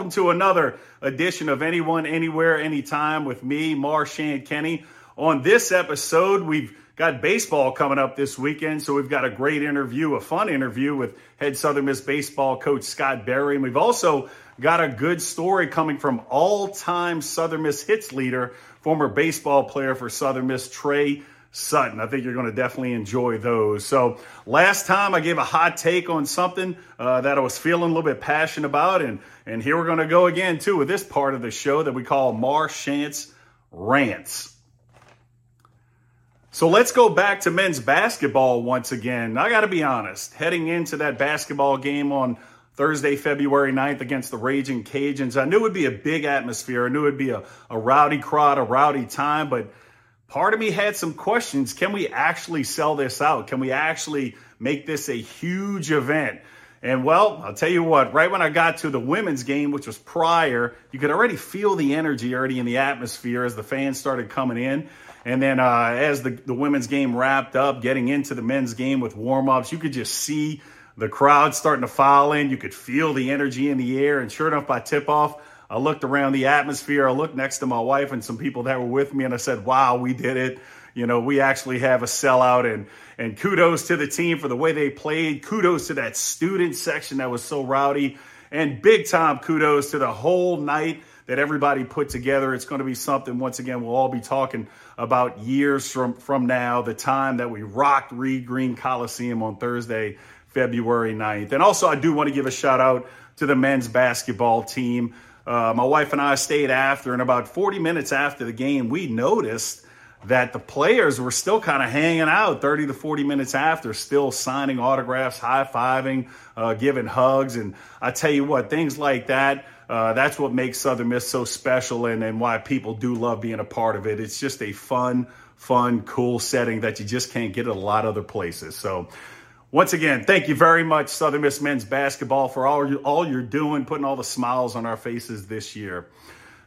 Welcome to another edition of Anyone, Anywhere, Anytime with me, Marchant Kenney. On this episode, we've got baseball coming up this weekend, so we've got a great interview, a fun interview with head Southern Miss baseball coach Scott Berry. And we've also got a good story coming from all time Southern Miss hits leader, former baseball player for Southern Miss, Trey Sutton. I think you're going to definitely enjoy those. So, last time I gave a hot take on something uh, that I was feeling a little bit passionate about, and and here we're going to go again too with this part of the show that we call Marchant's Rants. So let's go back to men's basketball once again. I got to be honest, heading into that basketball game on Thursday, February 9th against the Ragin Cajuns, I knew it would be a big atmosphere. I knew it would be a, a rowdy crowd, a rowdy time, but part of me had some questions. Can we actually sell this out? Can we actually make this a huge event? And well, I'll tell you what, right when I got to the women's game, which was prior, you could already feel the energy already in the atmosphere as the fans started coming in. And then uh, as the, the women's game wrapped up, getting into the men's game with warm ups, you could just see the crowd starting to file in. You could feel the energy in the air. And sure enough, by tip off, I looked around the atmosphere. I looked next to my wife and some people that were with me, and I said, Wow, we did it. You know, we actually have a sellout. And, and kudos to the team for the way they played. Kudos to that student section that was so rowdy. And big time kudos to the whole night that everybody put together. It's going to be something, once again, we'll all be talking about years from, from now, the time that we rocked Reed Green Coliseum on Thursday, February 9th. And also, I do want to give a shout out to the men's basketball team. Uh, my wife and I stayed after, and about 40 minutes after the game, we noticed that the players were still kind of hanging out 30 to 40 minutes after, still signing autographs, high fiving, uh, giving hugs. And I tell you what, things like that, uh, that's what makes Southern Miss so special and, and why people do love being a part of it. It's just a fun, fun, cool setting that you just can't get at a lot of other places. So, once again, thank you very much, Southern Miss men's basketball, for all, you, all you're doing, putting all the smiles on our faces this year.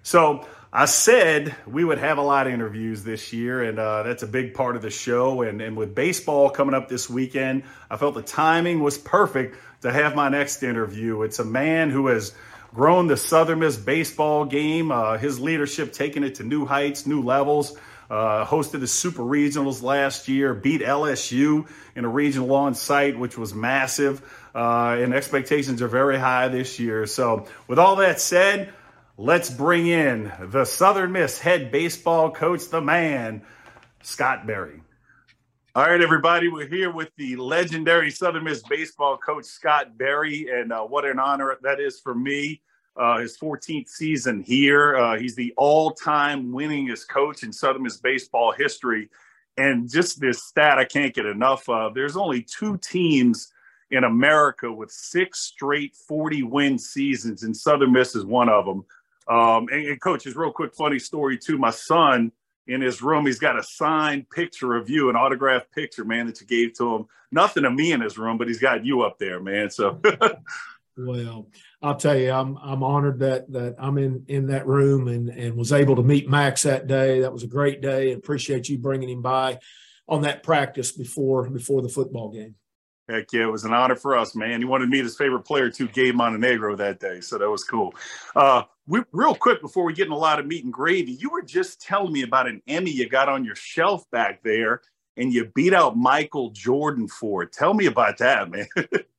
So, I said we would have a lot of interviews this year, and uh, that's a big part of the show. And, and with baseball coming up this weekend, I felt the timing was perfect to have my next interview. It's a man who has grown the Southern Miss baseball game, uh, his leadership taking it to new heights, new levels. Uh, hosted the Super Regionals last year, beat LSU in a regional on site, which was massive. Uh, and expectations are very high this year. So, with all that said, let's bring in the Southern Miss head baseball coach, the man, Scott Berry. All right, everybody, we're here with the legendary Southern Miss baseball coach, Scott Berry, and uh, what an honor that is for me. Uh, his 14th season here. Uh, he's the all time winningest coach in Southern Miss baseball history. And just this stat I can't get enough of. There's only two teams in America with six straight 40 win seasons, and Southern Miss is one of them. Um, and, and coach, is real quick funny story too. My son in his room, he's got a signed picture of you, an autographed picture, man, that you gave to him. Nothing of me in his room, but he's got you up there, man. So well, I'll tell you, I'm I'm honored that that I'm in in that room and and was able to meet Max that day. That was a great day. Appreciate you bringing him by on that practice before before the football game. Heck yeah, it was an honor for us, man. He wanted to meet his favorite player too, Gabe Montenegro, that day. So that was cool. Uh, we, real quick, before we get in a lot of meat and gravy, you were just telling me about an Emmy you got on your shelf back there and you beat out Michael Jordan for it. Tell me about that, man.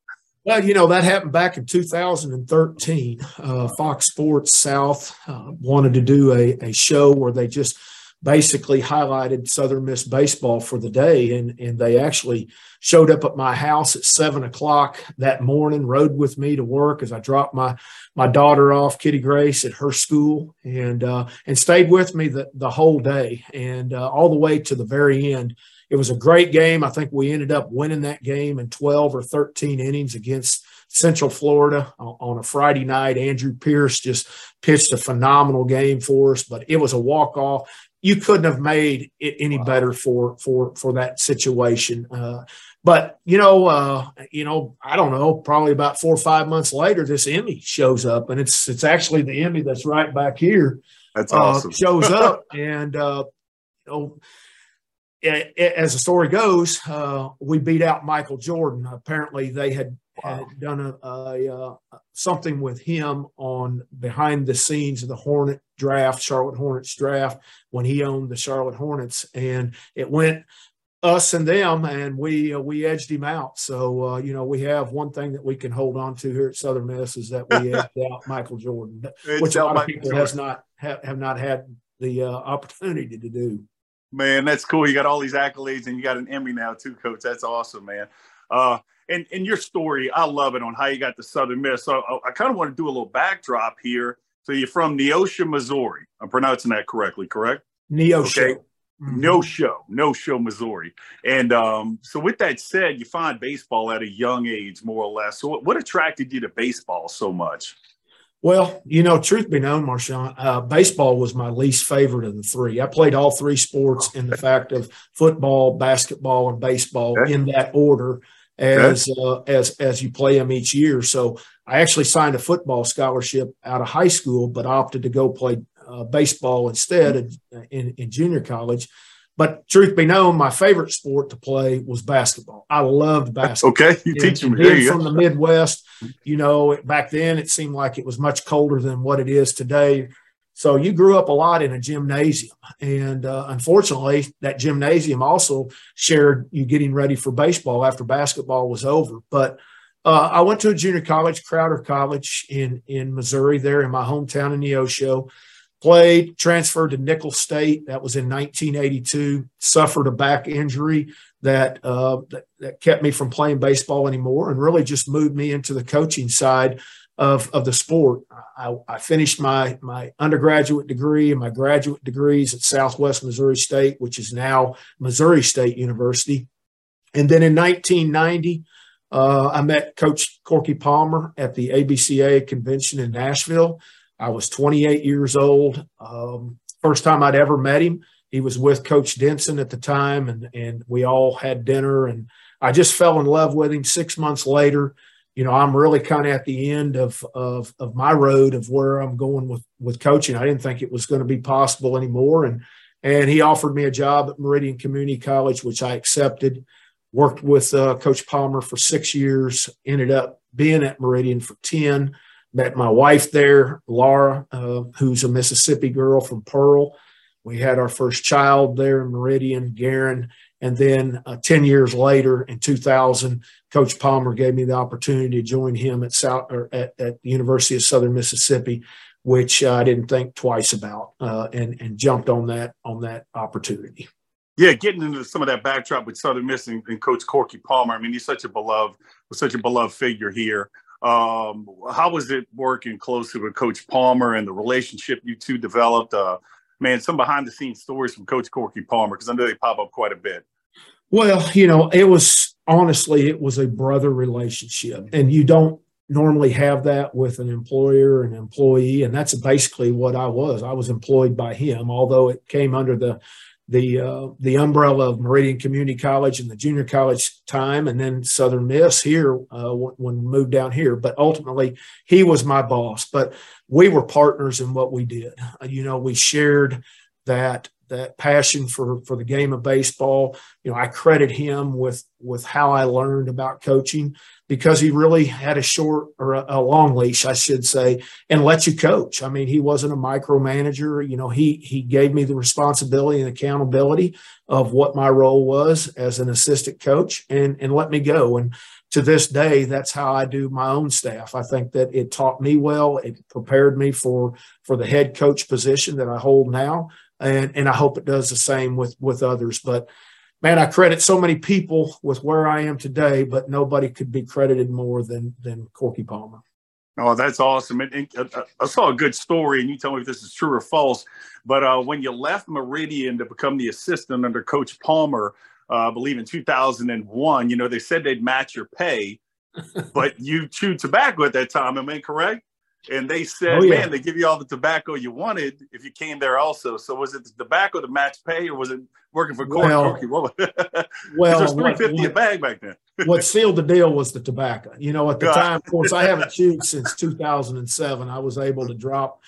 well, you know, that happened back in 2013. Uh, Fox Sports South uh, wanted to do a, a show where they just – basically highlighted Southern Miss baseball for the day. And, and they actually showed up at my house at seven o'clock that morning, rode with me to work as I dropped my, my daughter off, Kitty Grace, at her school and, uh, and stayed with me the, the whole day and uh, all the way to the very end. It was a great game. I think we ended up winning that game in 12 or 13 innings against Central Florida on a Friday night. Andrew Pierce just pitched a phenomenal game for us, but it was a walk off you couldn't have made it any wow. better for for for that situation. Uh, but you know, uh, you know, I don't know. Probably about four or five months later, this Emmy shows up, and it's it's actually the Emmy that's right back here. That's awesome. Uh, shows up, and uh, you know, as the story goes, uh, we beat out Michael Jordan. Apparently, they had wow. had done a, a, a, uh, something with him on behind the scenes of the Hornet draft, Charlotte Hornets draft, when he owned the Charlotte Hornets, and it went us and them, and we uh, we edged him out. So uh, you know we have one thing that we can hold on to here at Southern Miss is that we edged out Michael Jordan, which a lot of people has not have, have not had the uh, opportunity to do. Man, that's cool. You got all these accolades, and you got an Emmy now too, Coach. That's awesome, man. Uh, and and your story, I love it on how you got to Southern Miss. So I, I kind of want to do a little backdrop here. So you're from Neosho, Missouri. I'm pronouncing that correctly, correct? Neosho. Okay. Mm-hmm. No show, Neosho, Missouri. And um, so, with that said, you find baseball at a young age, more or less. So, what, what attracted you to baseball so much? Well, you know, truth be known, Marchant, uh, baseball was my least favorite of the three. I played all three sports in the fact of football, basketball, and baseball okay. in that order as uh, as as you play them each year. So I actually signed a football scholarship out of high school, but opted to go play uh, baseball instead in, in junior college. But truth be known, my favorite sport to play was basketball. I loved basketball. Okay, you teach me. Being from the Midwest, you know, back then it seemed like it was much colder than what it is today. So you grew up a lot in a gymnasium, and uh, unfortunately, that gymnasium also shared you getting ready for baseball after basketball was over. But uh, I went to a junior college, Crowder College in in Missouri, there in my hometown in Neosho played, transferred to Nicholls State. That was in 1982. Suffered a back injury that, uh, that, that kept me from playing baseball anymore, and really just moved me into the coaching side of of the sport. I, I finished my my undergraduate degree and my graduate degrees at Southwest Missouri State, which is now Missouri State University, and then in 1990. Uh, I met Coach Corky Palmer at the ABCA convention in Nashville. I was 28 years old. Um, first time I'd ever met him. He was with Coach Denson at the time, and and we all had dinner, and I just fell in love with him. Six months later, you know, I'm really kind of at the end of of of my road of where I'm going with with coaching. I didn't think it was going to be possible anymore, and and he offered me a job at Meridian Community College, which I accepted. Worked with uh, Coach Palmer for six years. Ended up being at Meridian for ten met my wife there, Laura, uh, who's a Mississippi girl from Pearl. We had our first child there in Meridian, Garen. And then uh, 10 years later, in 2000, Coach Palmer gave me the opportunity to join him at, South, or at, at the University of Southern Mississippi, which I didn't think twice about uh, and, and jumped on that, on that opportunity. Yeah, getting into some of that backdrop with Southern Miss and, and Coach Corky Palmer. I mean, he's such a beloved, was such a beloved figure here. Um, how was it working closely with Coach Palmer and the relationship you two developed? Uh, man, some behind the scenes stories from Coach Corky Palmer because I know they pop up quite a bit. Well, you know, it was honestly, it was a brother relationship, and you don't normally have that with an employer and employee, and that's basically what I was. I was employed by him, although it came under the the uh, the umbrella of Meridian Community College and the junior college time, and then Southern Miss here uh, when we moved down here. But ultimately, he was my boss. But we were partners in what we did. Uh, you know, we shared that that passion for for the game of baseball. You know, I credit him with with how I learned about coaching because he really had a short or a, a, long leash, I should say, and let you coach. I mean, he wasn't a micromanager. You know, he he gave me the responsibility and accountability of what my role was as an assistant coach, and and let me go. And to this day, that's how I do my own staff. I think that it taught me well. It prepared me for for the head coach position that I hold now and and I hope it does the same with with others. But man, I credit so many people with where I am today, but nobody could be credited more than than Corky Palmer. Oh, that's awesome! And, and uh, uh, I saw a good story, and you tell me if this is true or false. But uh, when you left Meridian to become the assistant under Coach Palmer, uh, I believe in 2001, you know they said they'd match your pay, but you chewed tobacco at that time. Am I correct? And they said, oh, yeah. "Man, they give you all the tobacco you wanted if you came there also." So was it the tobacco to match pay, or was it working for Corky? Well, well, it was three fifty a bag back then. what sealed the deal was the tobacco. You know, at the God. time, of course, I haven't chewed since two thousand and seven. I was able to drop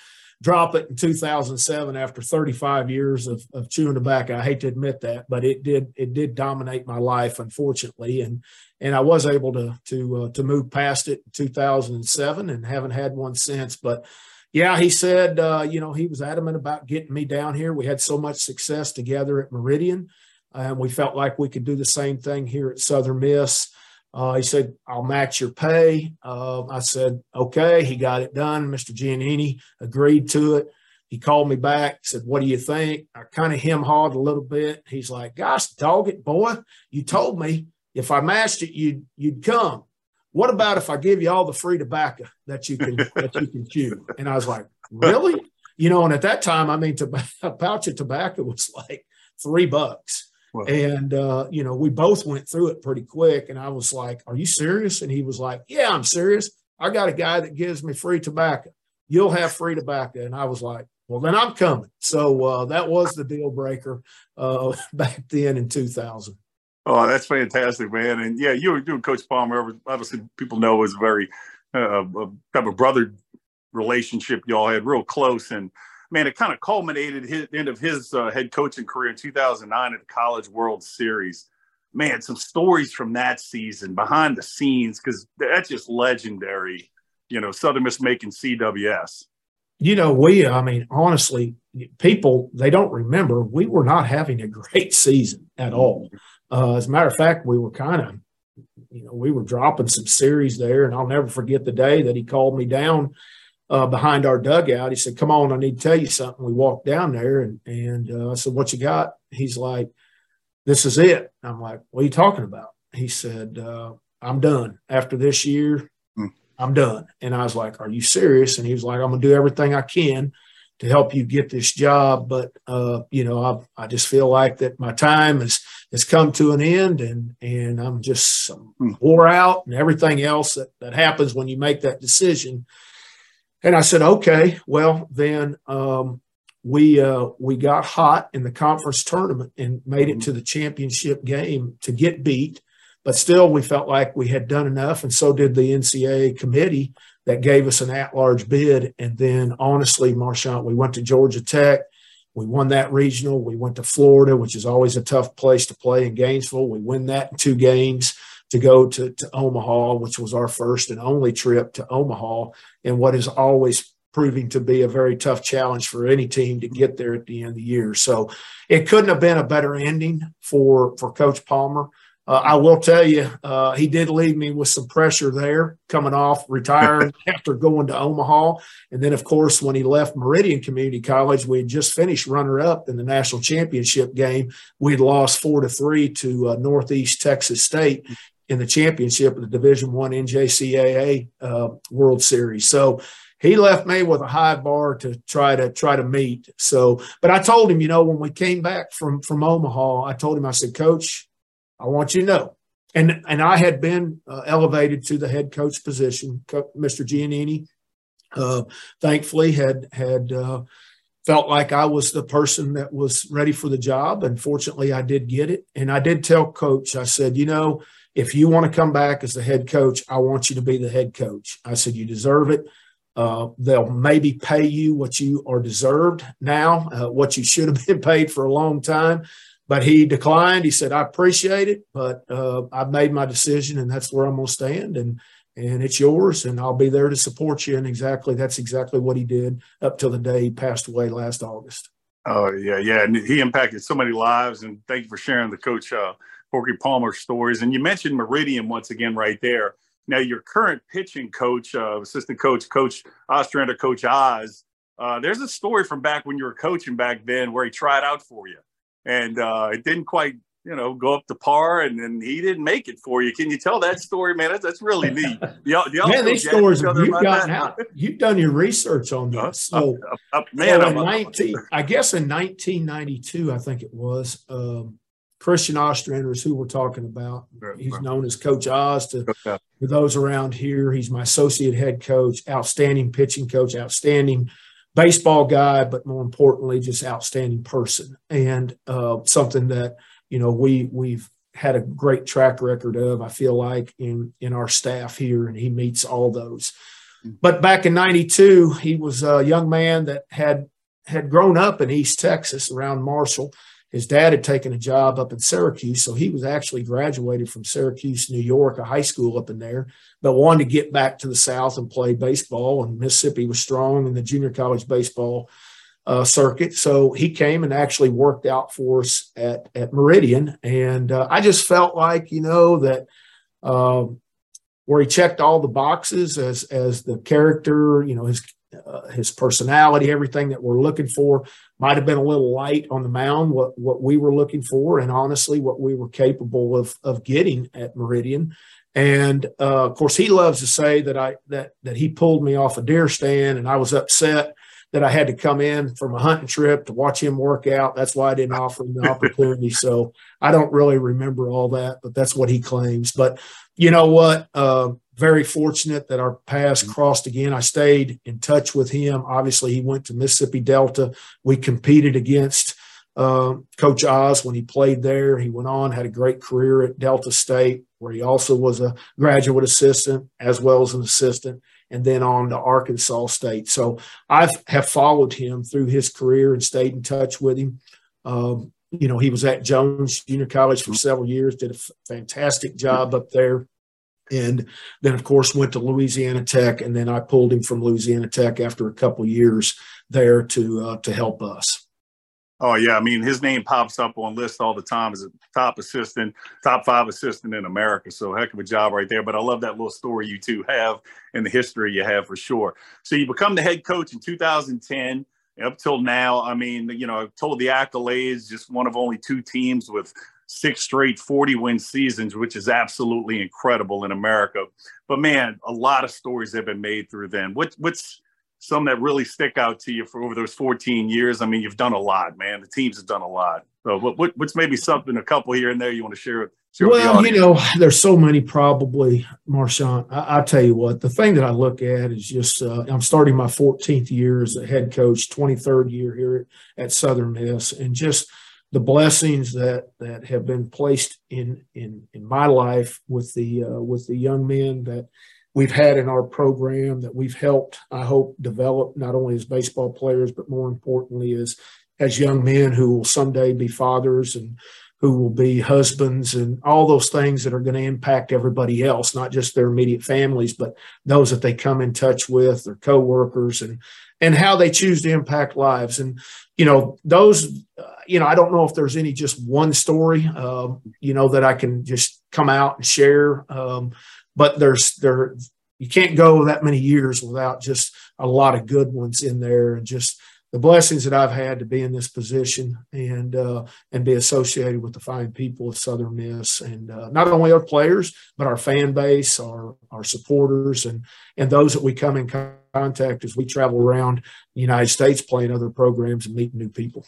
drop it in 2007 after 35 years of, of chewing tobacco. I hate to admit that, but it did it did dominate my life, unfortunately, and and I was able to to uh, to move past it in 2007 and haven't had one since. But yeah, he said, uh, you know, he was adamant about getting me down here. We had so much success together at Meridian, and we felt like we could do the same thing here at Southern Miss. Uh, he said, I'll match your pay. Uh, I said, okay. He got it done. Mr. Giannini agreed to it. He called me back, said, What do you think? I kind of hem hawed a little bit. He's like, Gosh, dog it, boy. You told me if I matched it, you'd, you'd come. What about if I give you all the free tobacco that you can that you can chew? And I was like, Really? You know, and at that time, I mean, a pouch of tobacco was like three bucks. And, uh, you know, we both went through it pretty quick. And I was like, Are you serious? And he was like, Yeah, I'm serious. I got a guy that gives me free tobacco. You'll have free tobacco. And I was like, Well, then I'm coming. So uh, that was the deal breaker uh, back then in 2000. Oh, that's fantastic, man. And yeah, you, you and Coach Palmer, obviously, people know is very uh, a, kind of a brother relationship y'all had real close. And man, it kind of culminated his end of his uh, head coaching career in 2009 at the College World Series. Man, some stories from that season behind the scenes because that's just legendary. You know, Southern Miss making CWS. You know, we, I mean, honestly, people, they don't remember we were not having a great season at all. Uh, as a matter of fact, we were kind of, you know, we were dropping some series there. And I'll never forget the day that he called me down uh, behind our dugout. He said, "Come on, I need to tell you something." We walked down there, and and uh, I said, "What you got?" He's like, "This is it." I'm like, "What are you talking about?" He said, uh, "I'm done after this year. Mm. I'm done." And I was like, "Are you serious?" And he was like, "I'm gonna do everything I can." To help you get this job, but uh, you know, I, I just feel like that my time has has come to an end, and and I'm just mm. wore out, and everything else that that happens when you make that decision and I said, okay, well then um, we uh, we got hot in the conference tournament and made it to the championship game to get beat, but still we felt like we had done enough, and so did the NCAA committee that gave us an at-large bid. And then honestly, Marchant, we went to Georgia Tech. We won that regional. We went to Florida, which is always a tough place to play in Gainesville. We win that in two games to go to, to Omaha, which was our first and only trip to Omaha, and what is always proving to be a very tough challenge for any team to get there at the end of the year. So it couldn't have been a better ending for for Coach Palmer. Uh, I will tell you, uh, he did leave me with some pressure there coming off retiring after going to Omaha. And then, of course, when he left Meridian Community College, we had just finished runner up in the national championship game. We'd lost four to three to uh, Northeast Texas State in the championship of the Division One NJCAA uh, World Series. So he left me with a high bar to try to try to meet. So, but I told him, you know, when we came back from from Omaha, I told him, I said, Coach, I want you to know, and and I had been uh, elevated to the head coach position. Mr. Giannini, uh, thankfully, had had. Uh, felt like I was the person that was ready for the job. And fortunately, I did get it. And I did tell coach, I said, you know, if you want to come back as the head coach, I want you to be the head coach. I said, you deserve it. Uh, they'll maybe pay you what you are deserved now, uh, what you should have been paid for a long time. But he declined. He said, I appreciate it, but uh, I've made my decision and that's where I'm going to stand. And, and it's yours and I'll be there to support you. And exactly, that's exactly what he did up till the day he passed away last August. Oh yeah. Yeah. And he impacted so many lives and thank you for sharing the coach, uh, Corky Palmer stories. And you mentioned Meridian once again right there. Now, your current pitching coach, uh, assistant coach, Coach Ostrander, Coach Oz, uh, there's a story from back when you were coaching back then where he tried out for you. And uh, it didn't quite, you know, go up to par and then he didn't make it for you. Can you tell that story, man? That's, that's really neat. Y'all, y'all man, these stories you've gotten out. You've done your research on this. So, man, so in 19, I guess in 1992, I think it was, um, Christian Ostrander is who we're talking about. He's known as Coach Oz to, to those around here. He's my associate head coach, outstanding pitching coach, outstanding baseball guy, but more importantly, just outstanding person and uh, something that you know we we've had a great track record of. I feel like in in our staff here, and he meets all those. but back in 92, he was a young man that had had grown up in East Texas around Marshall. His dad had taken a job up in Syracuse, so he was actually graduated from Syracuse, New York, a high school up in there, but wanted to get back to the South and play baseball. And Mississippi was strong in the junior college baseball uh, circuit. So he came and actually worked out for us at, at Meridian. And uh, I just felt like, you know, that uh, where he checked all the boxes as, as the character, you know, his, uh, his personality, everything that we're looking for might have been a little light on the mound, what, what we were looking for, and honestly, what we were capable of, of getting at Meridian. And uh, of course, he loves to say that I that that he pulled me off a deer stand, and I was upset that I had to come in from a hunting trip to watch him work out. That's why I didn't offer him the opportunity. so I don't really remember all that, but that's what he claims. But you know what? Uh, very fortunate that our paths mm-hmm. crossed again. I stayed in touch with him. Obviously, he went to Mississippi Delta. We competed against uh, Coach Oz when he played there. He went on, had a great career at Delta State, where he also was a graduate assistant as well as an assistant and then on to Arkansas State. So I have followed him through his career and stayed in touch with him. Um, you know, he was at Jones Junior College for several years, did a fantastic job up there. And then, of course, went to Louisiana Tech, and then I pulled him from Louisiana Tech after a couple years there to uh, to help us. Oh yeah, I mean his name pops up on lists all the time as a top assistant, top five assistant in America. So heck of a job right there. But I love that little story you two have and the history you have for sure. So you become the head coach in 2010. Up till now, I mean, you know, I've told the accolades, just one of only two teams with six straight 40 win seasons, which is absolutely incredible in America. But man, a lot of stories have been made through then. What, what's some that really stick out to you for over those 14 years? I mean, you've done a lot, man. The teams have done a lot. So, what, what what's maybe something, a couple here and there you want to share? Well, you know, there's so many probably, Marchant. I, I, tell you what, the thing that I look at is just uh, I'm starting my 14th year as a head coach, 23rd year here at Southern Miss, and just the blessings that that have been placed in in in my life with the uh, with the young men that we've had in our program that we've helped, I hope, develop not only as baseball players, but more importantly as as young men who will someday be fathers and who will be husbands and all those things that are going to impact everybody else, not just their immediate families, but those that they come in touch with, their coworkers, and and how they choose to impact lives. And you know, those, uh, you know, I don't know if there's any just one story, uh, you know, that I can just come out and share. Um, but there's there you can't go that many years without just a lot of good ones in there and just the blessings that I've had to be in this position and uh, and be associated with the fine people of Southern Miss and uh, not only our players but our fan base, our our supporters, and and those that we come in contact as we travel around the United States playing other programs and meeting new people.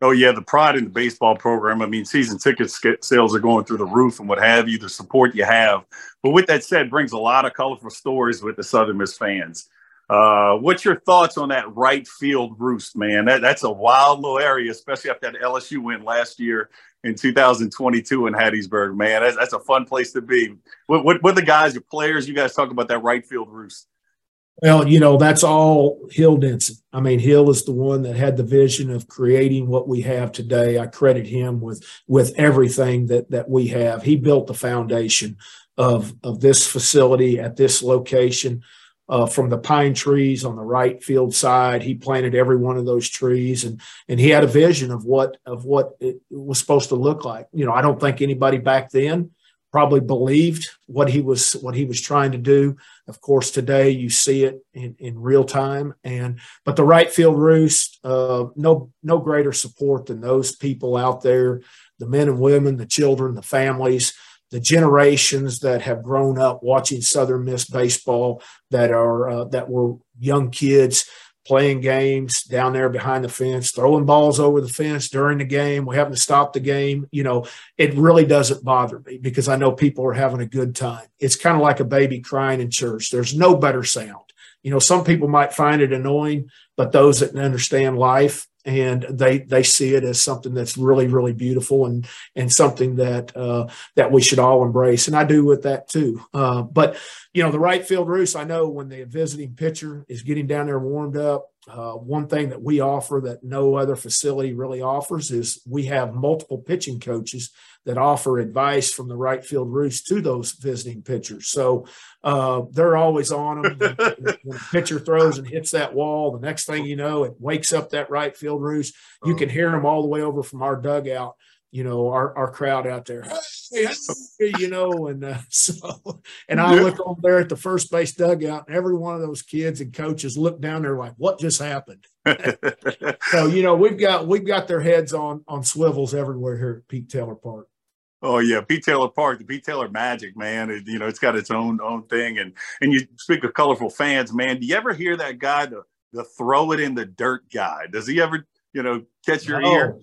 Oh yeah, the pride in the baseball program. I mean, season ticket sales are going through the roof and what have you. The support you have, but with that said, brings a lot of colorful stories with the Southern Miss fans. Uh, what's your thoughts on that right field roost, man? That, that's a wild little area, especially after that LSU win last year in 2022 in Hattiesburg. Man, that's, that's a fun place to be. What, what, what the guys, your players, you guys talk about that right field roost? Well, you know, that's all Hill Denson. I mean, Hill is the one that had the vision of creating what we have today. I credit him with with everything that that we have. He built the foundation of of this facility at this location. Uh, from the pine trees on the right field side, he planted every one of those trees, and and he had a vision of what of what it was supposed to look like. You know, I don't think anybody back then probably believed what he was what he was trying to do. Of course, today you see it in, in real time. And but the right field roost, uh, no no greater support than those people out there, the men and women, the children, the families, the generations that have grown up watching Southern Miss baseball, that are uh, that were young kids playing games down there behind the fence, throwing balls over the fence during the game. We having to stop the game. You know, it really doesn't bother me because I know people are having a good time. It's kind of like a baby crying in church. There's no better sound you know, some people might find it annoying, but those that understand life and they they see it as something that's really really beautiful and and something that uh, that we should all embrace and I do with that too. Uh, but you know the right field roost. I know when the visiting pitcher is getting down there warmed up. Uh, one thing that we offer that no other facility really offers is we have multiple pitching coaches that offer advice from the right field roost to those visiting pitchers. So uh, they're always on them. when, a pitcher throws and hits that wall, the next thing you know, it wakes up that right field roost. You can hear them all the way over from our dugout you know, our, our crowd out there, hey, hey, you know, and uh, so, and I look over there at the first base dugout, and every one of those kids and coaches look down there like, what just happened? so, you know, we've got we've got their heads on on swivels everywhere here at Pete Taylor Park. Oh yeah, Pete Taylor Park, the Pete Taylor Magic, man. It, you know, it's got its own own thing. And and you speak of colorful fans, man. Do you ever hear that guy, the the throw it in the dirt guy? Does he ever, you know, catch your no. ear?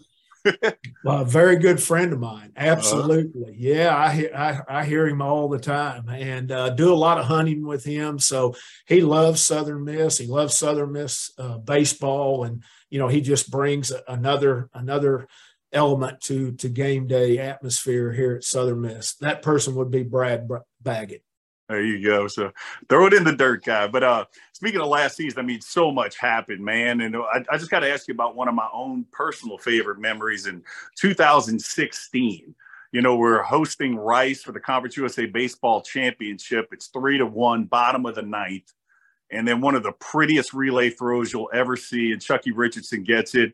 Well, a very good friend of mine. Uh-huh. Absolutely. Uh, yeah, I, I, I hear him all the time and uh, do a lot of hunting with him. So he loves Southern Miss. He loves Southern Miss uh, baseball, and you know he just brings another another element to to game day atmosphere here at Southern Miss. That person would be Brad Baggett. There you go. So throw it in the dirt, guy. But uh, speaking of last season, I mean, so much happened, man. And I, I just got to ask you about one of my own personal favorite memories in 2016. You know, we're hosting Rice for the Conference USA Baseball Championship. It's three to one, bottom of the ninth. And then one of the prettiest relay throws you'll ever see. And Chucky Richardson gets it,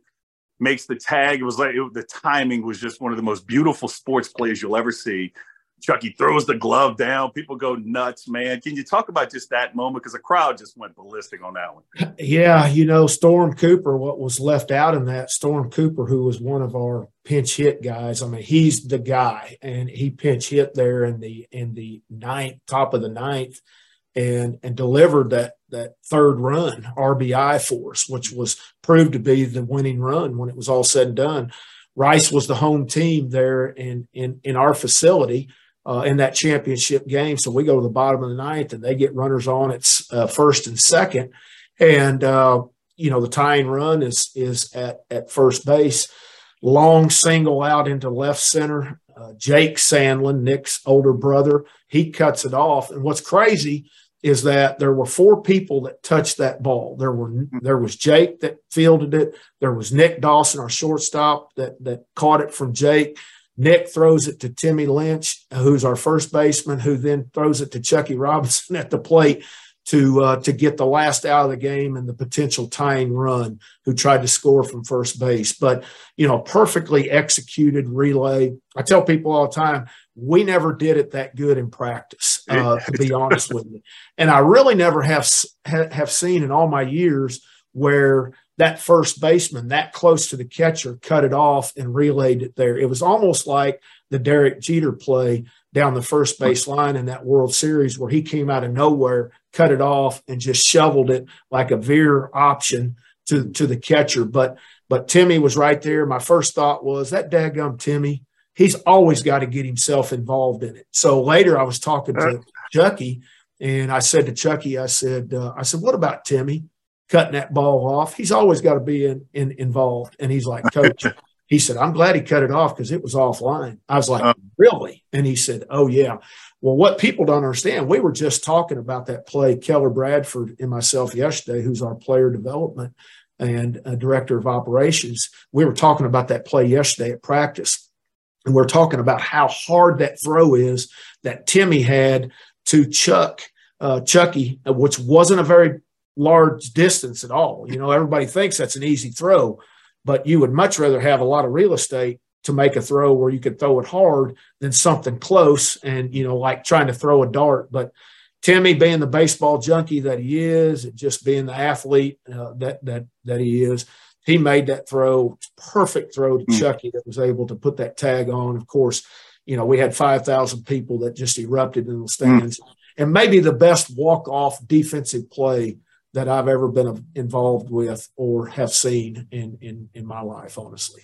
makes the tag. It was like it, the timing was just one of the most beautiful sports plays you'll ever see. Chucky throws the glove down. People go nuts, man. Can you talk about just that moment? Because the crowd just went ballistic on that one. Yeah, you know, Storm Cooper, what was left out in that, Storm Cooper, who was one of our pinch hit guys. I mean, he's the guy, and he pinch hit there in the in the ninth, top of the ninth, and and delivered that that third run RBI for us, which was proved to be the winning run when it was all said and done. Rice was the home team there in in in our facility uh, in that championship game. So we go to the bottom of the ninth, and they get runners on at uh, first and second, and uh, you know the tying run is is at at first base. Long single out into left center. Uh, Jake Sandlin, Nick's older brother, he cuts it off. And what's crazy is that there were four people that touched that ball. There were there was Jake that fielded it. There was Nick Dawson, our shortstop, that that caught it from Jake. Nick throws it to Timmy Lynch, who's our first baseman, who then throws it to Chucky Robinson at the plate to uh, to get the last out of the game and the potential tying run, who tried to score from first base. But you know, perfectly executed relay. I tell people all the time, we never did it that good in practice, uh, to be honest with you. And I really never have have seen in all my years where that first baseman that close to the catcher cut it off and relayed it there. It was almost like the Derek Jeter play down the first base line in that World Series where he came out of nowhere, cut it off, and just shoveled it like a veer option to, to the catcher. But but Timmy was right there. My first thought was that daggum Timmy, he's always got to get himself involved in it. So later I was talking to Chucky and I said to Chucky, I said, uh, I said, what about Timmy? Cutting that ball off. He's always got to be in, in, involved. And he's like, Coach, he said, I'm glad he cut it off because it was offline. I was like, uh. Really? And he said, Oh, yeah. Well, what people don't understand, we were just talking about that play, Keller Bradford and myself yesterday, who's our player development and director of operations. We were talking about that play yesterday at practice. And we're talking about how hard that throw is that Timmy had to Chuck, uh, Chucky, which wasn't a very large distance at all. You know, everybody thinks that's an easy throw, but you would much rather have a lot of real estate to make a throw where you could throw it hard than something close and, you know, like trying to throw a dart. But Timmy, being the baseball junkie that he is, and just being the athlete uh, that that that he is, he made that throw, perfect throw to mm. Chucky that was able to put that tag on. Of course, you know we had five thousand people that just erupted in the stands, mm. and maybe the best walk off defensive play that I've ever been involved with or have seen in in in my life, honestly.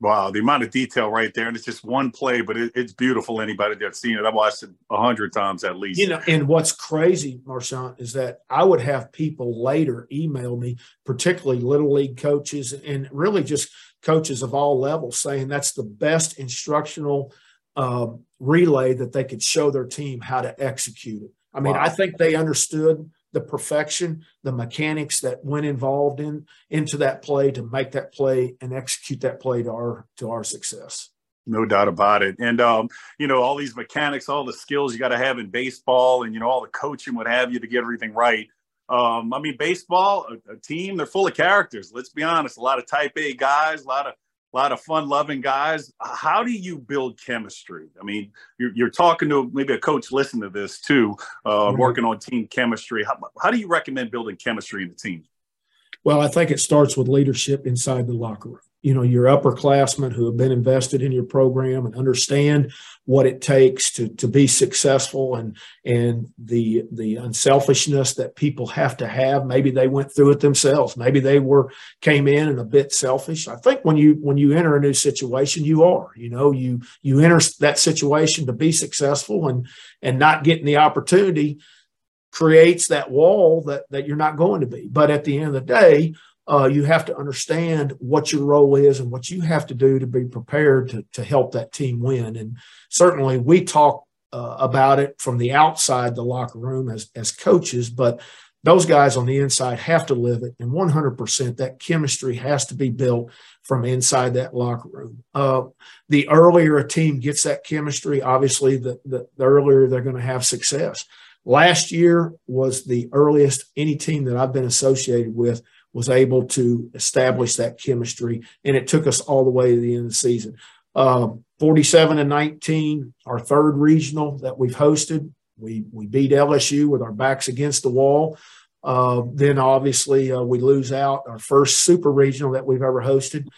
Wow, the amount of detail right there, and it's just one play, but it, it's beautiful. Anybody that's seen it, I've watched it a hundred times at least. You know, and what's crazy, Marchant, is that I would have people later email me, particularly little league coaches and really just coaches of all levels, saying that's the best instructional uh, relay that they could show their team how to execute it. I mean, wow. I think they understood the perfection, the mechanics that went involved in into that play to make that play and execute that play to our to our success. No doubt about it. And um, you know, all these mechanics, all the skills you got to have in baseball, and you know, all the coaching, what have you, to get everything right. Um, I mean, baseball, a, a team, they're full of characters. Let's be honest. A lot of type A guys, a lot of a lot of fun loving guys. How do you build chemistry? I mean, you're, you're talking to maybe a coach listen to this too, uh, mm-hmm. working on team chemistry. How, how do you recommend building chemistry in the team? Well, I think it starts with leadership inside the locker room. You know your upperclassmen who have been invested in your program and understand what it takes to to be successful and and the the unselfishness that people have to have. Maybe they went through it themselves. Maybe they were came in and a bit selfish. I think when you when you enter a new situation you are you know you you enter that situation to be successful and and not getting the opportunity creates that wall that that you're not going to be but at the end of the day uh, you have to understand what your role is and what you have to do to be prepared to, to help that team win. And certainly we talk uh, about it from the outside the locker room as, as coaches, but those guys on the inside have to live it. And 100% that chemistry has to be built from inside that locker room. Uh, the earlier a team gets that chemistry, obviously, the, the, the earlier they're going to have success. Last year was the earliest any team that I've been associated with – was able to establish that chemistry, and it took us all the way to the end of the season. Uh, 47 and 19, our third regional that we've hosted. We we beat LSU with our backs against the wall. Uh, then obviously uh, we lose out our first super regional that we've ever hosted.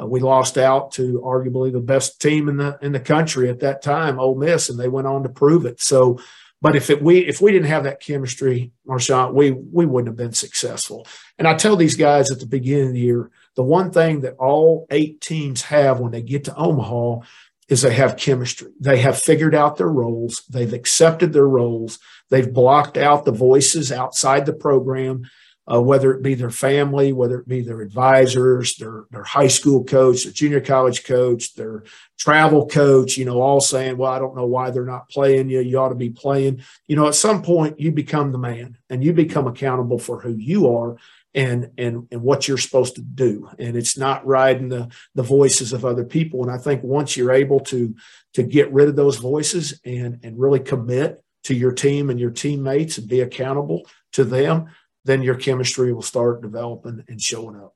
Uh, we lost out to arguably the best team in the in the country at that time, Ole Miss, and they went on to prove it. So but if it, we if we didn't have that chemistry, Marchant, we we wouldn't have been successful. And I tell these guys at the beginning of the year, the one thing that all eight teams have when they get to Omaha is they have chemistry. They have figured out their roles. They've accepted their roles. They've blocked out the voices outside the program uh, whether it be their family, whether it be their advisors, their, their high school coach, their junior college coach, their travel coach, you know, all saying, well, I don't know why they're not playing you. You ought to be playing. You know, at some point you become the man and you become accountable for who you are and and and what you're supposed to do and it's not riding the the voices of other people and i think once you're able to to get rid of those voices and and really commit to your team and your teammates and be accountable to them then your chemistry will start developing and showing up.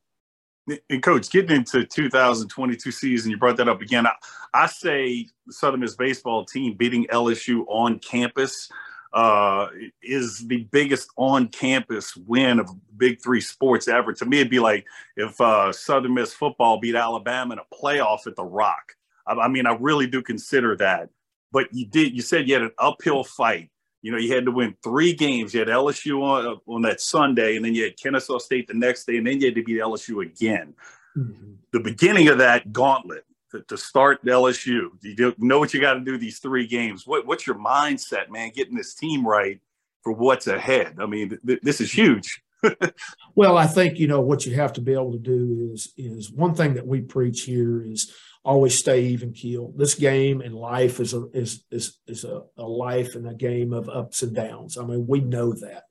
And coach, getting into 2022 season, you brought that up again. I, I say Southern Miss baseball team beating LSU on campus uh, is the biggest on-campus win of Big Three sports ever. To me, it'd be like if uh, Southern Miss football beat Alabama in a playoff at the Rock. I, I mean, I really do consider that. But you did. You said you had an uphill fight you know, you had to win three games. You had LSU on, on that Sunday, and then you had Kennesaw State the next day, and then you had to beat LSU again. Mm-hmm. The beginning of that gauntlet to, to start LSU, you know what you got to do these three games. What, what's your mindset, man, getting this team right for what's ahead? I mean, th- this is huge. well, I think, you know, what you have to be able to do is, is one thing that we preach here is – always stay even keel. This game and life is a is is is a, a life and a game of ups and downs. I mean, we know that.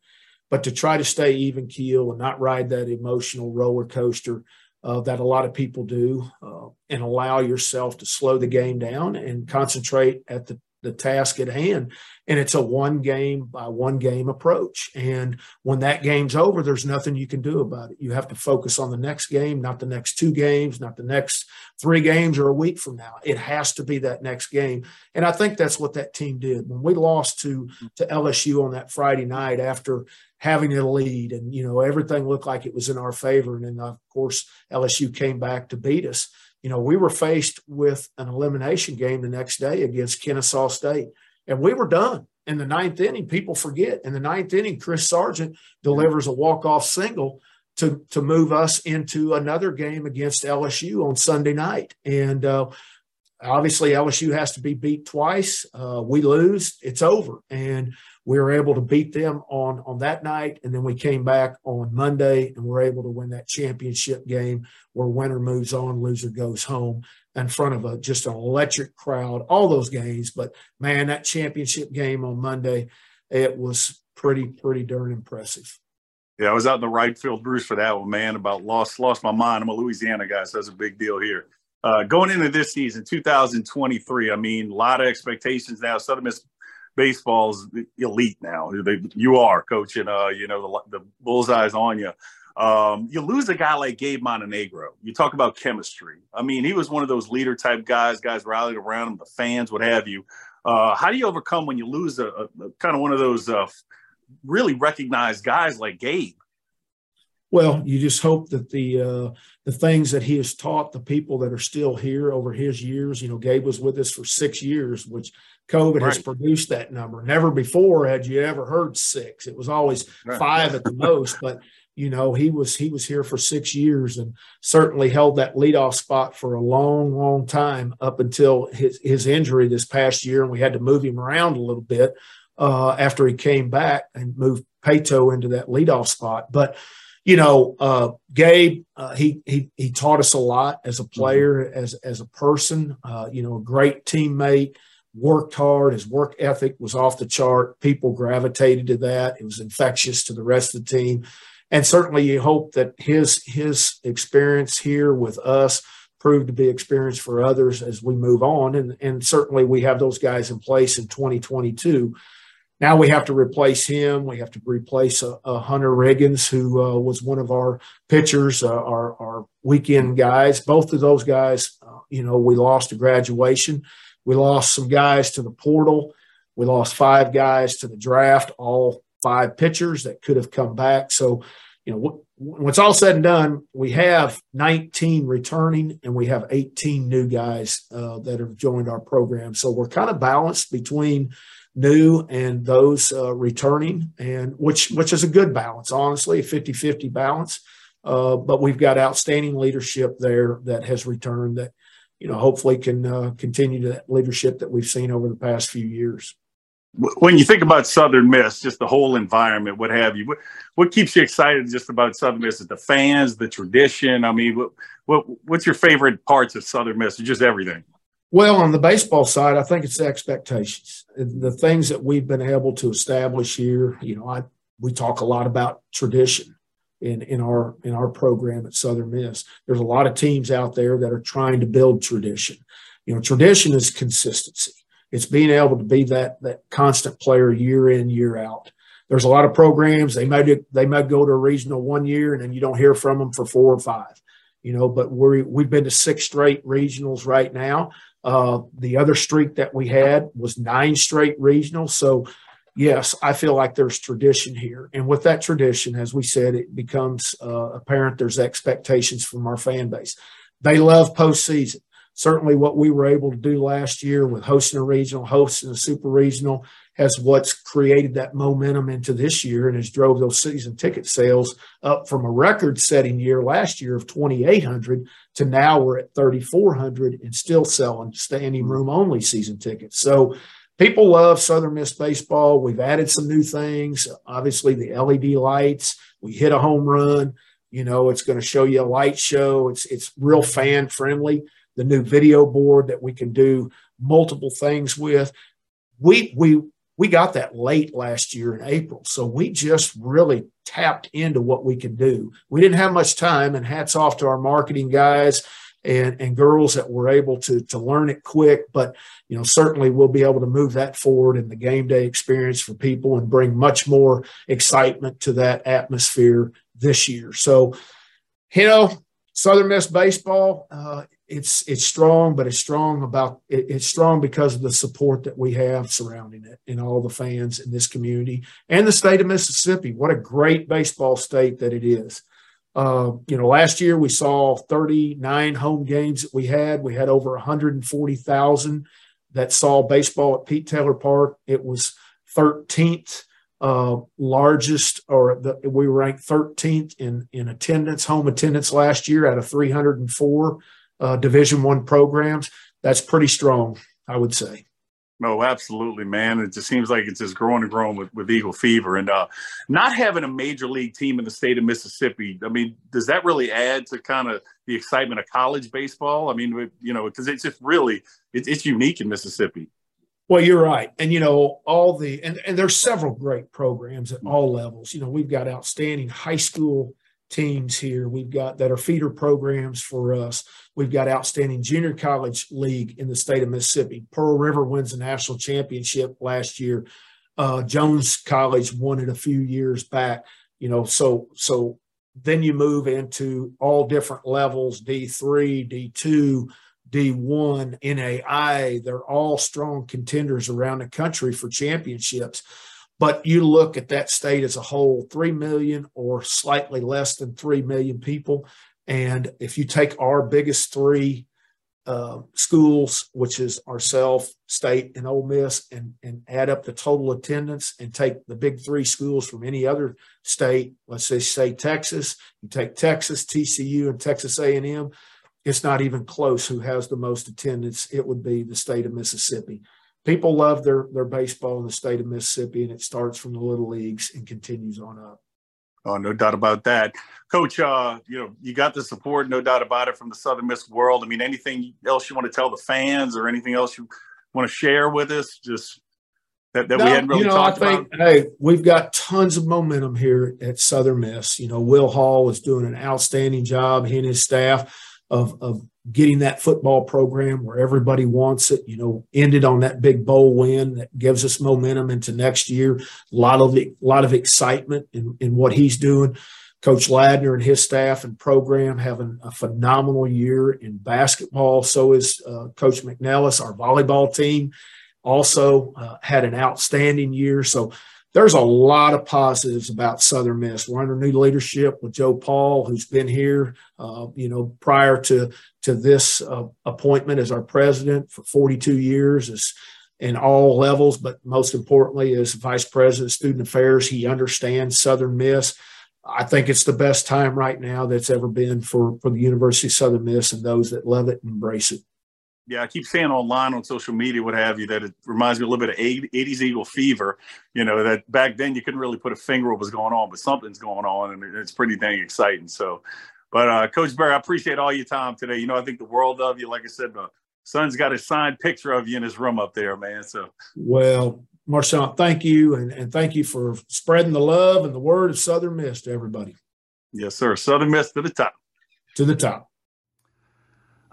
But to try to stay even keel and not ride that emotional roller coaster uh, that a lot of people do, uh, and allow yourself to slow the game down and concentrate at the the task at hand. And it's a one game by one game approach. And when that game's over, there's nothing you can do about it. You have to focus on the next game, not the next two games, not the next three games or a week from now. It has to be that next game. And I think that's what that team did. When we lost to, to LSU on that Friday night after having a lead and, you know, everything looked like it was in our favor. And then, of course, LSU came back to beat us you know, we were faced with an elimination game the next day against Kennesaw State, and we were done. In the ninth inning, people forget. In the ninth inning, Chris Sargent delivers a walk-off single to to move us into another game against LSU on Sunday night. And uh, obviously, LSU has to be beat twice. Uh, we lose, it's over. And we were able to beat them on on that night, and then we came back on Monday and we're able to win that championship game where winner moves on, loser goes home in front of a just an electric crowd. All those games, but man, that championship game on Monday, it was pretty pretty darn impressive. Yeah, I was out in the right field, roost, for that one, man. About lost lost my mind. I'm a Louisiana guy, so that's a big deal here. Uh, going into this season, 2023, I mean, a lot of expectations now. Southern Miss baseball's elite now. They, you are coaching. Uh, you know the, the bullseye's on you. Um, you lose a guy like Gabe Montenegro. You talk about chemistry. I mean, he was one of those leader type guys. Guys rallied around him, the fans, what have you. Uh, how do you overcome when you lose a, a, a kind of one of those uh, really recognized guys like Gabe? Well, you just hope that the uh, the things that he has taught the people that are still here over his years. You know, Gabe was with us for six years, which COVID right. has produced that number. Never before had you ever heard six. It was always right. five at the most. But you know, he was he was here for six years and certainly held that leadoff spot for a long, long time up until his his injury this past year, and we had to move him around a little bit uh, after he came back and moved Pato into that leadoff spot. But you know, uh, Gabe, uh, he he he taught us a lot as a player, mm-hmm. as as a person. Uh, you know, a great teammate. Worked hard. His work ethic was off the chart. People gravitated to that. It was infectious to the rest of the team, and certainly you hope that his his experience here with us proved to be experience for others as we move on. And and certainly we have those guys in place in 2022 now we have to replace him. We have to replace a, a Hunter Riggins, who uh, was one of our pitchers, uh, our, our weekend guys. Both of those guys, uh, you know, we lost to graduation. We lost some guys to the portal. We lost five guys to the draft, all five pitchers that could have come back. So, you know, when it's all said and done, we have 19 returning and we have 18 new guys uh, that have joined our program. So we're kind of balanced between – new and those uh, returning, and which which is a good balance, honestly, a 50-50 balance. Uh, but we've got outstanding leadership there that has returned that you know hopefully can uh, continue that leadership that we've seen over the past few years. When you think about Southern Miss, just the whole environment, what have you, what, what keeps you excited just about Southern Miss? Is the fans, the tradition? I mean, what, what what's your favorite parts of Southern Miss? Just everything. Well, on the baseball side, I think it's the expectations, the things that we've been able to establish here. You know, I we talk a lot about tradition in in our in our program at Southern Miss. There's a lot of teams out there that are trying to build tradition. You know, tradition is consistency. It's being able to be that that constant player year in year out. There's a lot of programs they might they might go to a regional one year and then you don't hear from them for four or five. You know, but we we've been to six straight regionals right now. Uh, the other streak that we had was nine straight regionals. So, yes, I feel like there's tradition here. And with that tradition, as we said, it becomes uh, apparent there's expectations from our fan base. They love postseason. Certainly, what we were able to do last year with hosting a regional, hosting a super regional, has what's created that momentum into this year and has drove those season ticket sales up from a record setting year last year of 2,800 to now we're at 3,400 and still selling standing room only season tickets. So people love Southern Miss baseball. We've added some new things. Obviously, the LED lights, we hit a home run. You know, it's going to show you a light show. It's it's real fan friendly. The new video board that we can do multiple things with. We we we got that late last year in April. So we just really tapped into what we could do. We didn't have much time, and hats off to our marketing guys and, and girls that were able to, to learn it quick. But, you know, certainly we'll be able to move that forward in the game day experience for people and bring much more excitement to that atmosphere this year. So, you know, Southern Miss baseball, uh, it's it's strong, but it's strong about it, it's strong because of the support that we have surrounding it and all the fans in this community and the state of Mississippi. What a great baseball state that it is. Uh, you know, last year we saw 39 home games that we had. We had over 140,000 that saw baseball at Pete Taylor Park. It was 13th uh, largest, or the, we ranked 13th in in attendance, home attendance last year out of 304 uh, Division One programs. That's pretty strong, I would say. No, absolutely, man. It just seems like it's just growing and growing with, with Eagle Fever. And uh, not having a major league team in the state of Mississippi, I mean, does that really add to kind of the excitement of college baseball? I mean, you know, because it's just really, it's, it's unique in Mississippi. Well, you're right. And, you know, all the, and, and there's several great programs at all levels. You know, we've got outstanding high school teams here. We've got that are feeder programs for us. We've got outstanding junior college league in the state of Mississippi. Pearl River wins the national championship last year. Uh, Jones College won it a few years back. You know, so so then you move into all different levels: D three, D two, D1, NAI, they're all strong contenders around the country for championships. But you look at that state as a whole 3 million or slightly less than 3 million people. And if you take our biggest three uh, schools, which is ourselves, state, and Ole Miss, and, and add up the total attendance and take the big three schools from any other state, let's say, say Texas, you take Texas, TCU, and Texas A&M, it's not even close who has the most attendance. It would be the state of Mississippi. People love their their baseball in the state of Mississippi, and it starts from the little leagues and continues on up. Oh, no doubt about that, Coach. Uh, you know, you got the support, no doubt about it, from the Southern Miss world. I mean, anything else you want to tell the fans, or anything else you want to share with us? Just that, that no, we hadn't really you know, talked I think, about. Hey, we've got tons of momentum here at Southern Miss. You know, Will Hall is doing an outstanding job. He and his staff of, of getting that football program where everybody wants it, you know, ended on that big bowl win that gives us momentum into next year. A lot of a lot of excitement in, in what he's doing. Coach Ladner and his staff and program having a phenomenal year in basketball. So is uh, Coach McNellis, our volleyball team, also uh, had an outstanding year. So there's a lot of positives about Southern Miss. We're under new leadership with Joe Paul, who's been here, uh, you know, prior to to this uh, appointment as our president for 42 years, in all levels, but most importantly, as vice president of student affairs, he understands Southern Miss. I think it's the best time right now that's ever been for for the University of Southern Miss and those that love it and embrace it yeah, I keep saying online on social media, what have you, that it reminds me a little bit of 80s Eagle fever. You know, that back then you couldn't really put a finger on what was going on, but something's going on and it's pretty dang exciting. So, but uh, Coach Berry, I appreciate all your time today. You know, I think the world of you. Like I said, the son's got a signed picture of you in his room up there, man. So, well, Marchant, thank you. And, and thank you for spreading the love and the word of Southern Miss to everybody. Yes, sir. Southern Miss to the top. To the top.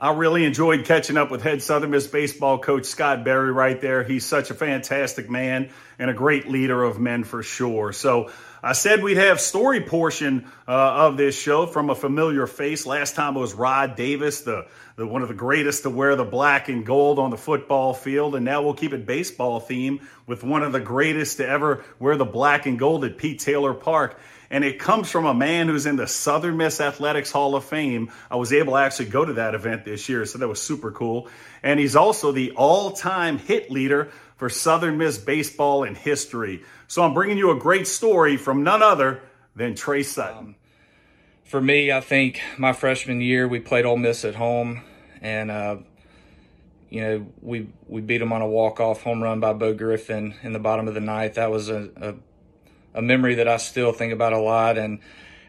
I really enjoyed catching up with head Southern Miss baseball coach Scott Berry right there. He's such a fantastic man and a great leader of men for sure. So I said we'd have story portion uh, of this show from a familiar face. Last time it was Rod Davis, the, the one of the greatest to wear the black and gold on the football field, and now we'll keep it baseball theme with one of the greatest to ever wear the black and gold at Pete Taylor Park and it comes from a man who's in the Southern Miss Athletics Hall of Fame. I was able to actually go to that event this year, so that was super cool. And he's also the all time hit leader for Southern Miss baseball in history. So I'm bringing you a great story from none other than Trey Sutton. Um, for me, I think my freshman year, we played Ole Miss at home, and uh, you know we we beat them on a walk off home run by Bo Griffin in the bottom of the ninth. That was a, a a memory that I still think about a lot and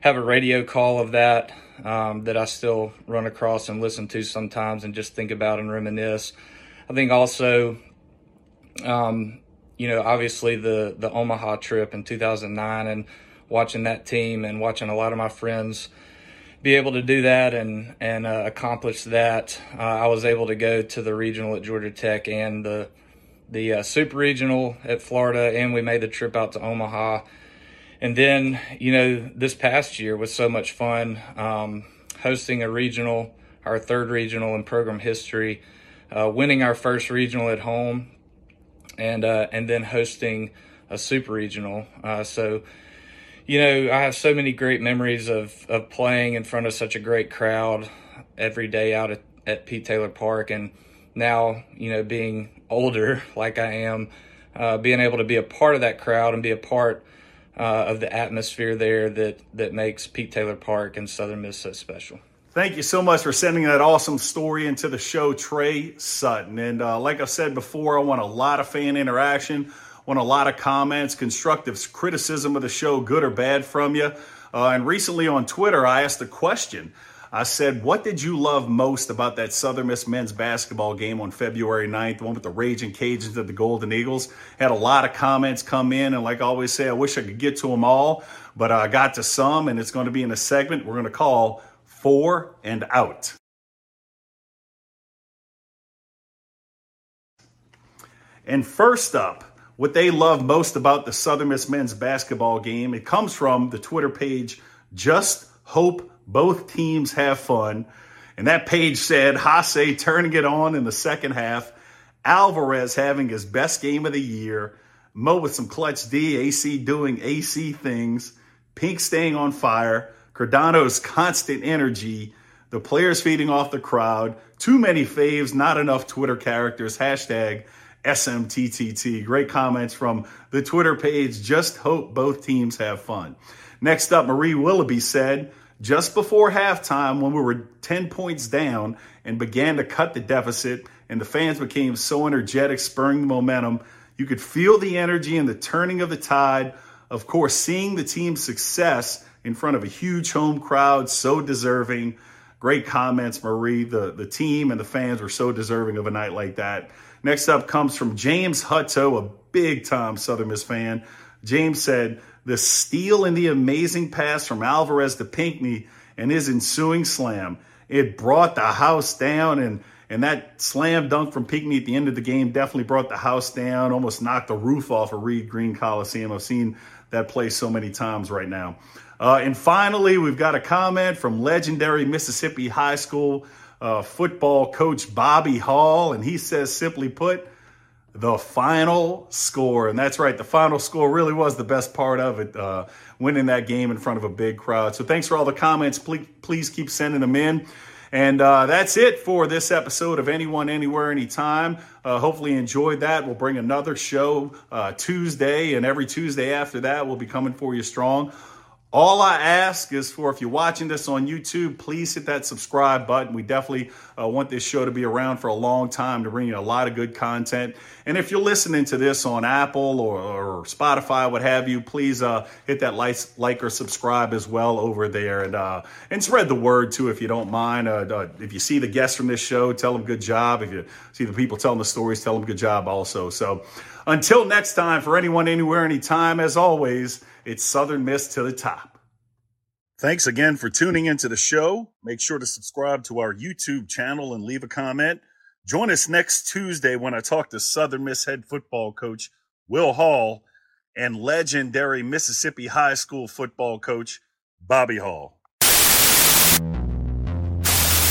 have a radio call of that um, that I still run across and listen to sometimes and just think about and reminisce. I think also, um, you know, obviously the the Omaha trip in 2009 and watching that team and watching a lot of my friends be able to do that and and uh, accomplish that. Uh, I was able to go to the regional at Georgia Tech and the the uh, super regional at Florida, and we made the trip out to Omaha and then, you know, this past year was so much fun um, hosting a regional, our third regional in program history, uh, winning our first regional at home, and uh, and then hosting a super regional. Uh, so, you know, I have so many great memories of of playing in front of such a great crowd every day out at, at Pete Taylor Park, and now you know being older like I am uh, being able to be a part of that crowd and be a part uh, of the atmosphere there that that makes Pete Taylor Park and Southern Miss so special. Thank you so much for sending that awesome story into the show, Trey Sutton. And uh, like I said before, I want a lot of fan interaction, want a lot of comments, constructive criticism of the show, good or bad from you. Uh, and recently on Twitter, I asked a question. I said, What did you love most about that Southern Miss men's basketball game on February 9th, the one with the Ragin Cajuns and the Golden Eagles? Had a lot of comments come in, and like I always say, I wish I could get to them all, but I got to some, and it's going to be in a segment we're going to call Four and Out. And first up, what they love most about the Southern Miss men's basketball game, it comes from the Twitter page Just Hope both teams have fun. And that page said Haase turning it on in the second half, Alvarez having his best game of the year, Mo with some clutch D, AC doing AC things, Pink staying on fire, Cardano's constant energy, the players feeding off the crowd, too many faves, not enough Twitter characters, hashtag SMTTT. Great comments from the Twitter page. Just hope both teams have fun. Next up, Marie Willoughby said, just before halftime when we were 10 points down and began to cut the deficit and the fans became so energetic, spurring the momentum. You could feel the energy and the turning of the tide. Of course, seeing the team's success in front of a huge home crowd, so deserving. Great comments, Marie. The, the team and the fans were so deserving of a night like that. Next up comes from James Hutto, a big time Southern Miss fan. James said, the steal and the amazing pass from Alvarez to Pinckney and his ensuing slam. It brought the house down and and that slam dunk from Pinckney at the end of the game definitely brought the house down, almost knocked the roof off of Reed Green Coliseum. I've seen that play so many times right now. Uh, and finally, we've got a comment from legendary Mississippi High School uh, football coach Bobby Hall, and he says, simply put, the final score. And that's right, the final score really was the best part of it, uh, winning that game in front of a big crowd. So thanks for all the comments. Please, please keep sending them in. And uh, that's it for this episode of Anyone, Anywhere, Anytime. Uh, hopefully, you enjoyed that. We'll bring another show uh, Tuesday, and every Tuesday after that, we'll be coming for you strong. All I ask is for if you're watching this on YouTube, please hit that subscribe button. We definitely uh, want this show to be around for a long time to bring you a lot of good content. And if you're listening to this on Apple or, or Spotify, what have you, please uh, hit that like, like or subscribe as well over there, and uh, and spread the word too if you don't mind. Uh, uh, if you see the guests from this show, tell them good job. If you see the people telling the stories, tell them good job also. So until next time, for anyone, anywhere, anytime, as always. It's Southern Miss to the top. Thanks again for tuning into the show. Make sure to subscribe to our YouTube channel and leave a comment. Join us next Tuesday when I talk to Southern Miss head football coach Will Hall and legendary Mississippi High School football coach Bobby Hall.